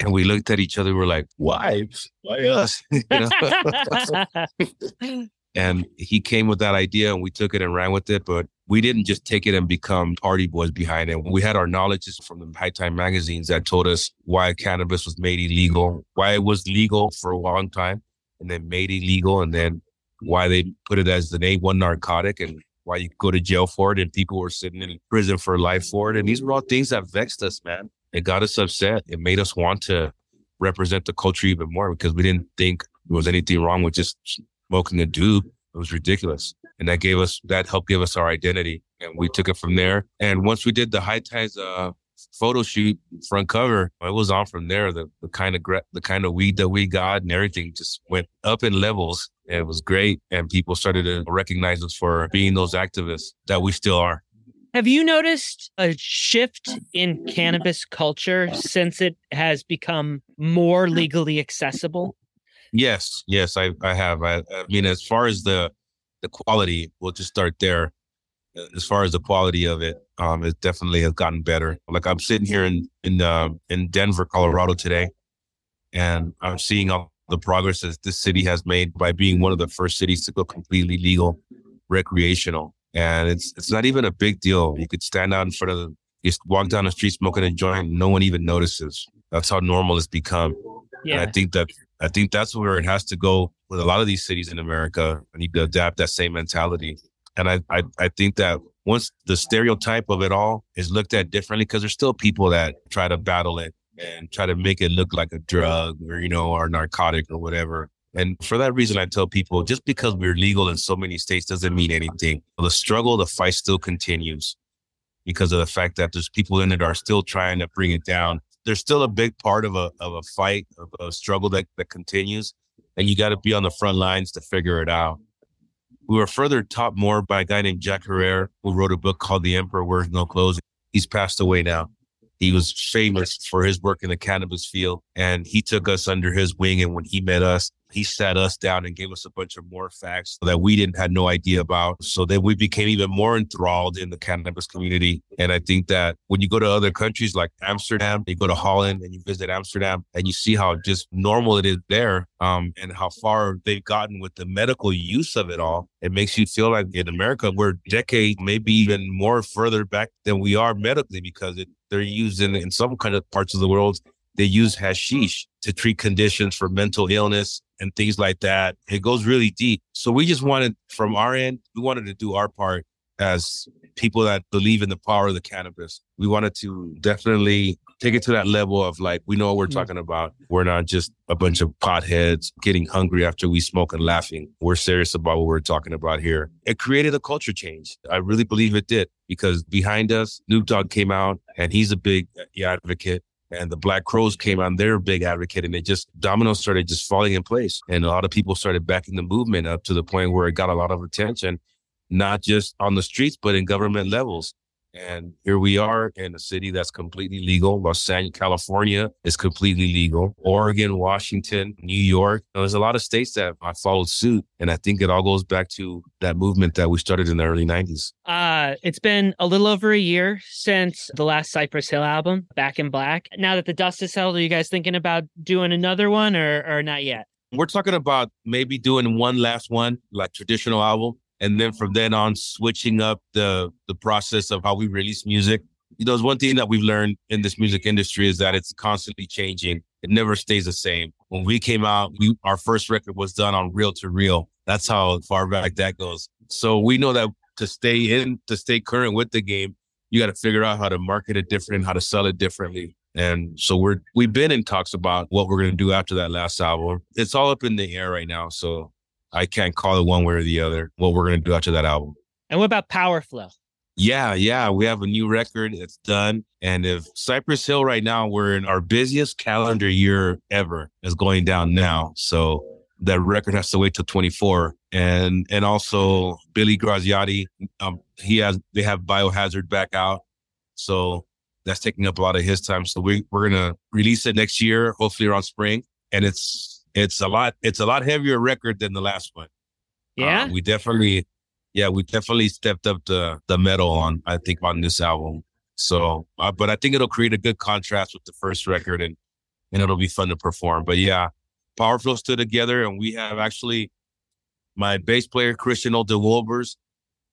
And we looked at each other. We are like, why? Why us? and he came with that idea and we took it and ran with it. But we didn't just take it and become party boys behind it. We had our knowledges from the High Time magazines that told us why cannabis was made illegal, why it was legal for a long time, and then made illegal, and then why they put it as the A1 narcotic and why you go to jail for it and people were sitting in prison for life for it. And these were all things that vexed us, man. It got us upset. It made us want to represent the culture even more because we didn't think there was anything wrong with just smoking a doob. It was ridiculous. And that gave us that helped give us our identity. And we took it from there. And once we did the high times uh photo shoot front cover it was on from there. The, the kind of the kind of weed that we got and everything just went up in levels. It was great. And people started to recognize us for being those activists that we still are. Have you noticed a shift in cannabis culture since it has become more legally accessible yes yes i, I have I, I mean as far as the the quality, we'll just start there. as far as the quality of it, um, it definitely has gotten better. Like I'm sitting here in in uh, in Denver, Colorado today, and I'm seeing all the progress that this city has made by being one of the first cities to go completely legal, recreational, and it's it's not even a big deal. You could stand out in front of the, you walk down the street smoking a joint, no one even notices. That's how normal it's become. Yeah. And I think that I think that's where it has to go with a lot of these cities in America. I need to adapt that same mentality. And I, I, I think that once the stereotype of it all is looked at differently, because there's still people that try to battle it and try to make it look like a drug or, you know, or narcotic or whatever. And for that reason, I tell people just because we're legal in so many states doesn't mean anything. The struggle, the fight still continues because of the fact that there's people in it are still trying to bring it down. There's still a big part of a, of a fight, of a struggle that, that continues. And you got to be on the front lines to figure it out. We were further taught more by a guy named Jack Herer, who wrote a book called The Emperor Wears No Clothes. He's passed away now. He was famous for his work in the cannabis field, and he took us under his wing. And when he met us, he sat us down and gave us a bunch of more facts that we didn't had no idea about. So then we became even more enthralled in the cannabis community. And I think that when you go to other countries like Amsterdam, you go to Holland and you visit Amsterdam and you see how just normal it is there, um, and how far they've gotten with the medical use of it all. It makes you feel like in America, we're decades, maybe even more further back than we are medically because it, they're used in, in some kind of parts of the world they use hashish to treat conditions for mental illness and things like that. It goes really deep. So we just wanted, from our end, we wanted to do our part as people that believe in the power of the cannabis. We wanted to definitely take it to that level of like, we know what we're mm. talking about. We're not just a bunch of potheads getting hungry after we smoke and laughing. We're serious about what we're talking about here. It created a culture change. I really believe it did because behind us, Snoop Dogg came out and he's a big advocate and the Black Crowes came on. They're big advocate, and it just dominoes started just falling in place, and a lot of people started backing the movement up to the point where it got a lot of attention, not just on the streets but in government levels. And here we are in a city that's completely legal. Los Angeles, California is completely legal. Oregon, Washington, New York. There's a lot of states that I followed suit. And I think it all goes back to that movement that we started in the early 90s. Uh, it's been a little over a year since the last Cypress Hill album, Back in Black. Now that the dust has settled, are you guys thinking about doing another one or, or not yet? We're talking about maybe doing one last one, like traditional album and then from then on switching up the the process of how we release music. You know one thing that we've learned in this music industry is that it's constantly changing. It never stays the same. When we came out we our first record was done on reel to reel. That's how far back that goes. So we know that to stay in to stay current with the game you got to figure out how to market it different how to sell it differently. And so we're we've been in talks about what we're going to do after that last album. It's all up in the air right now. So I can't call it one way or the other what we're going to do after that album. And what about Powerflo? Yeah, yeah. We have a new record. It's done. And if Cypress Hill right now, we're in our busiest calendar year ever is going down now. So that record has to wait till 24. And and also Billy Graziadei, um, he has they have Biohazard back out. So that's taking up a lot of his time. So we we're gonna release it next year, hopefully around spring. And it's it's a lot it's a lot heavier record than the last one. Yeah. Uh, we definitely yeah, we definitely stepped up the the metal on I think on this album. So, uh, but I think it'll create a good contrast with the first record and and it'll be fun to perform. But yeah, Powerflo stood together and we have actually my bass player Christian Olde Wolbers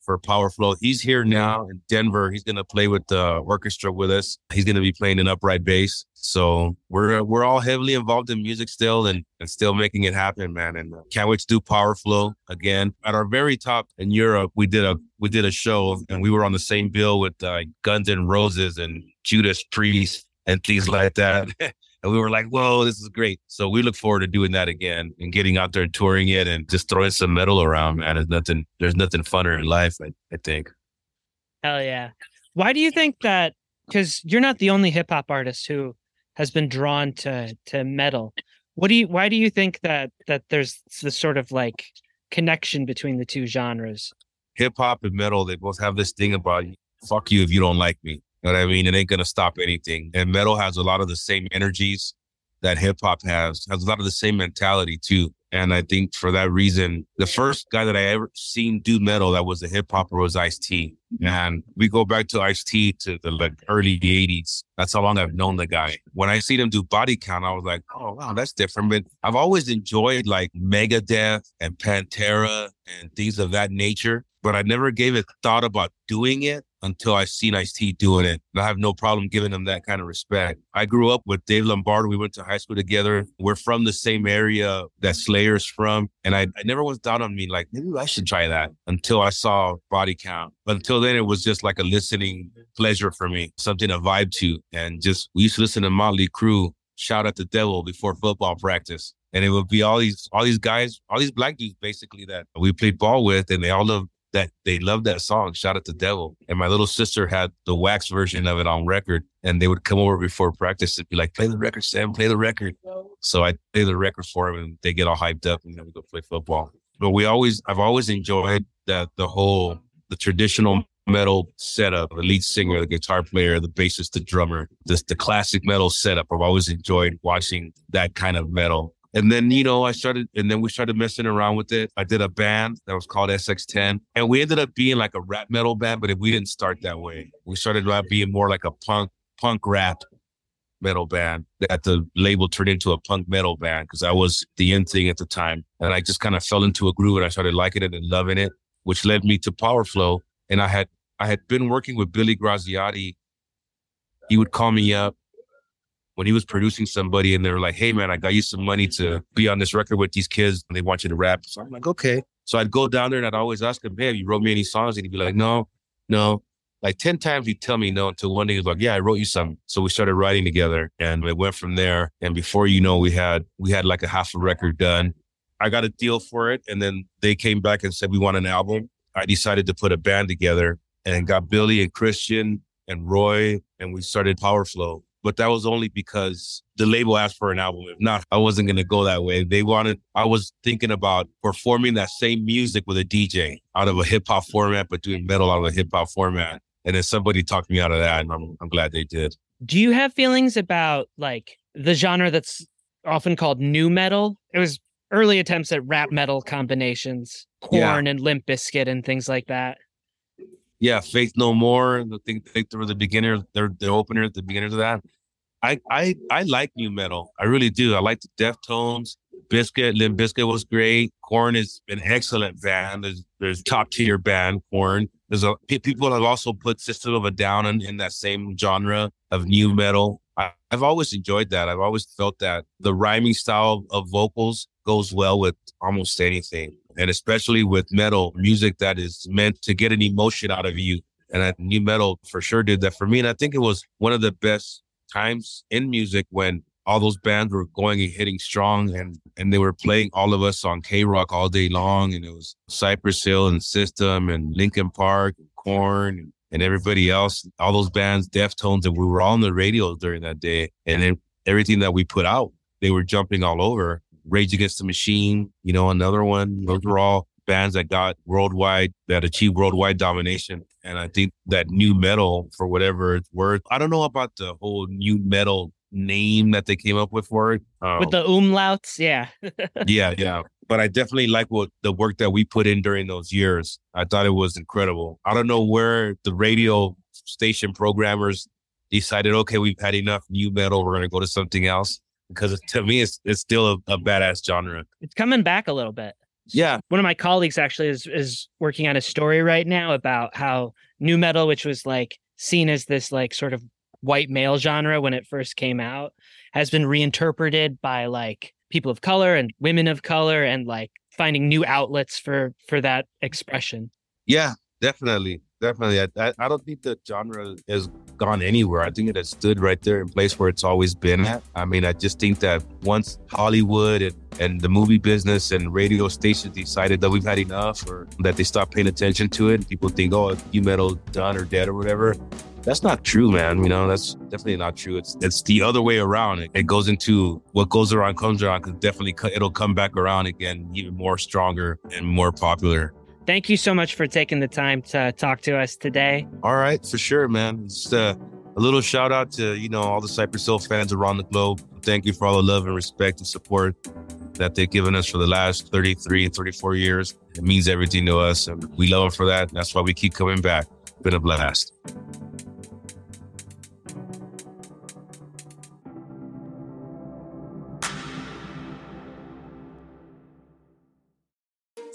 for Powerflo. He's here now in Denver. He's going to play with the orchestra with us. He's going to be playing an upright bass. So we're we're all heavily involved in music still and, and still making it happen, man. And uh, can't wait to do Powerflo again. At our very top in Europe, we did a we did a show and we were on the same bill with uh, Guns N' Roses and Judas Priest and things like that. And we were like, whoa, this is great. So we look forward to doing that again and getting out there and touring it and just throwing some metal around, man. There's nothing, there's nothing funner in life, I, I think. Hell yeah. Why do you think that? Because you're not the only hip hop artist who has been drawn to to metal. What do you? Why do you think that that there's this sort of like connection between the two genres? Hip hop and metal, they both have this thing about fuck you if you don't like me know what I mean? It ain't gonna stop anything. And metal has a lot of the same energies that hip hop has, has a lot of the same mentality too. And I think for that reason, the first guy that I ever seen do metal that was a hip hopper was Ice T. Mm-hmm. And we go back to Ice T to the like early 80s. That's how long I've known the guy. When I see him do body count, I was like, oh wow, that's different. But I've always enjoyed like Megadeth and Pantera and things of that nature. But I never gave it thought about doing it until I seen Ice T doing it. And I have no problem giving him that kind of respect. I grew up with Dave Lombardo. We went to high school together. We're from the same area that Slayer's from. And I, I never was down on me like, maybe I should try that until I saw Body Count. But until then, it was just like a listening pleasure for me, something to vibe to. And just, we used to listen to Motley Crue, shout at the devil before football practice. And it would be all these, all these guys, all these black dudes basically that we played ball with, and they all loved that they loved that song, Shout at the Devil. And my little sister had the wax version of it on record. And they would come over before practice and be like, play the record, Sam, play the record. So I play the record for them and they get all hyped up and then we go play football. But we always, I've always enjoyed that the whole, the traditional metal setup, the lead singer, the guitar player, the bassist, the drummer, just the classic metal setup. I've always enjoyed watching that kind of metal. And then, you know, I started, and then we started messing around with it. I did a band that was called SX10, and we ended up being like a rap metal band, but we didn't start that way. We started out being more like a punk, punk rap metal band that the label turned into a punk metal band because that was the end thing at the time. And I just kind of fell into a groove and I started liking it and loving it, which led me to Powerflo. And I had, I had been working with Billy Graziadei. He would call me up when he was producing somebody and they were like, Hey man, I got you some money to be on this record with these kids and they want you to rap. So I'm like, okay. So I'd go down there and I'd always ask him, Hey, have you wrote me any songs? And he'd be like, No, no. Like 10 times he'd tell me no until one day he was like, Yeah, I wrote you some. So we started writing together and it went from there. And before you know, we had we had like a half a record done. I got a deal for it. And then they came back and said we want an album. I decided to put a band together and got Billy and Christian and Roy and we started Powerflo but that was only because the label asked for an album. If not, I wasn't going to go that way. They wanted, I was thinking about performing that same music with a DJ out of a hip hop format, but doing metal out of a hip hop format. And then somebody talked me out of that. And I'm, I'm glad they did. Do you have feelings about like the genre that's often called nu metal? It was early attempts at rap metal combinations, Korn yeah. and Limp Bizkit and things like that yeah, Faith No More. I think, they were the beginners, they're the opener, at the beginners of that. I I I like nu metal. I really do. I like the Deftones. Bizkit, Limp Bizkit was great. Korn is an excellent band. There's there's top tier band Korn. There's a people have also put System of a Down in, in that same genre of nu metal. I, I've always enjoyed that. I've always felt that the rhyming style of vocals goes well with almost anything and especially with metal music that is meant to get an emotion out of you. And I, nu metal for sure did that for me. And I think it was one of the best times in music when all those bands were going and hitting strong and and they were playing all of us on KROQ all day long. And it was Cypress Hill and System and Linkin Park and Korn and, and everybody else, all those bands, Deftones, and we were all on the radio during that day. And then everything that we put out, they were jumping all over. Rage Against the Machine, you know, another one. Those were all bands that got worldwide, that achieved worldwide domination. And I think that nu metal, for whatever it's worth, I don't know about the whole nu metal name that they came up with for it. Um, with the umlauts, yeah. yeah, yeah. But I definitely like what the work that we put in during those years. I thought it was incredible. I don't know where the radio station programmers decided, okay, we've had enough nu metal. We're going to go to something else because to me, it's it's still a, a badass genre. It's coming back a little bit. Yeah. One of my colleagues actually is is working on a story right now about how nu metal, which was like seen as this like sort of white male genre when it first came out, has been reinterpreted by like people of color and women of color and like finding new outlets for for that expression. Yeah, definitely definitely. I, I, don't think the genre has gone anywhere. I think it has stood right there in place where it's always been at. I mean, I just think that once Hollywood and, and the movie business and radio stations decided that we've had enough or that they stopped paying attention to it, people think, oh, nu metal done or dead or whatever. That's not true, man. You know, that's definitely not true. It's it's the other way around. It, it goes into what goes around comes around because definitely it'll come back around again, even more stronger and more popular. Thank you so much for taking the time to talk to us today. All right, for sure, man. Just uh, a little shout out to you know all the Cypress Hill fans around the globe. Thank you for all the love and respect and support. that they've given us for the last 33, 34 years. It means everything to us, and we love them for that. That's why we keep coming back. Been a blast.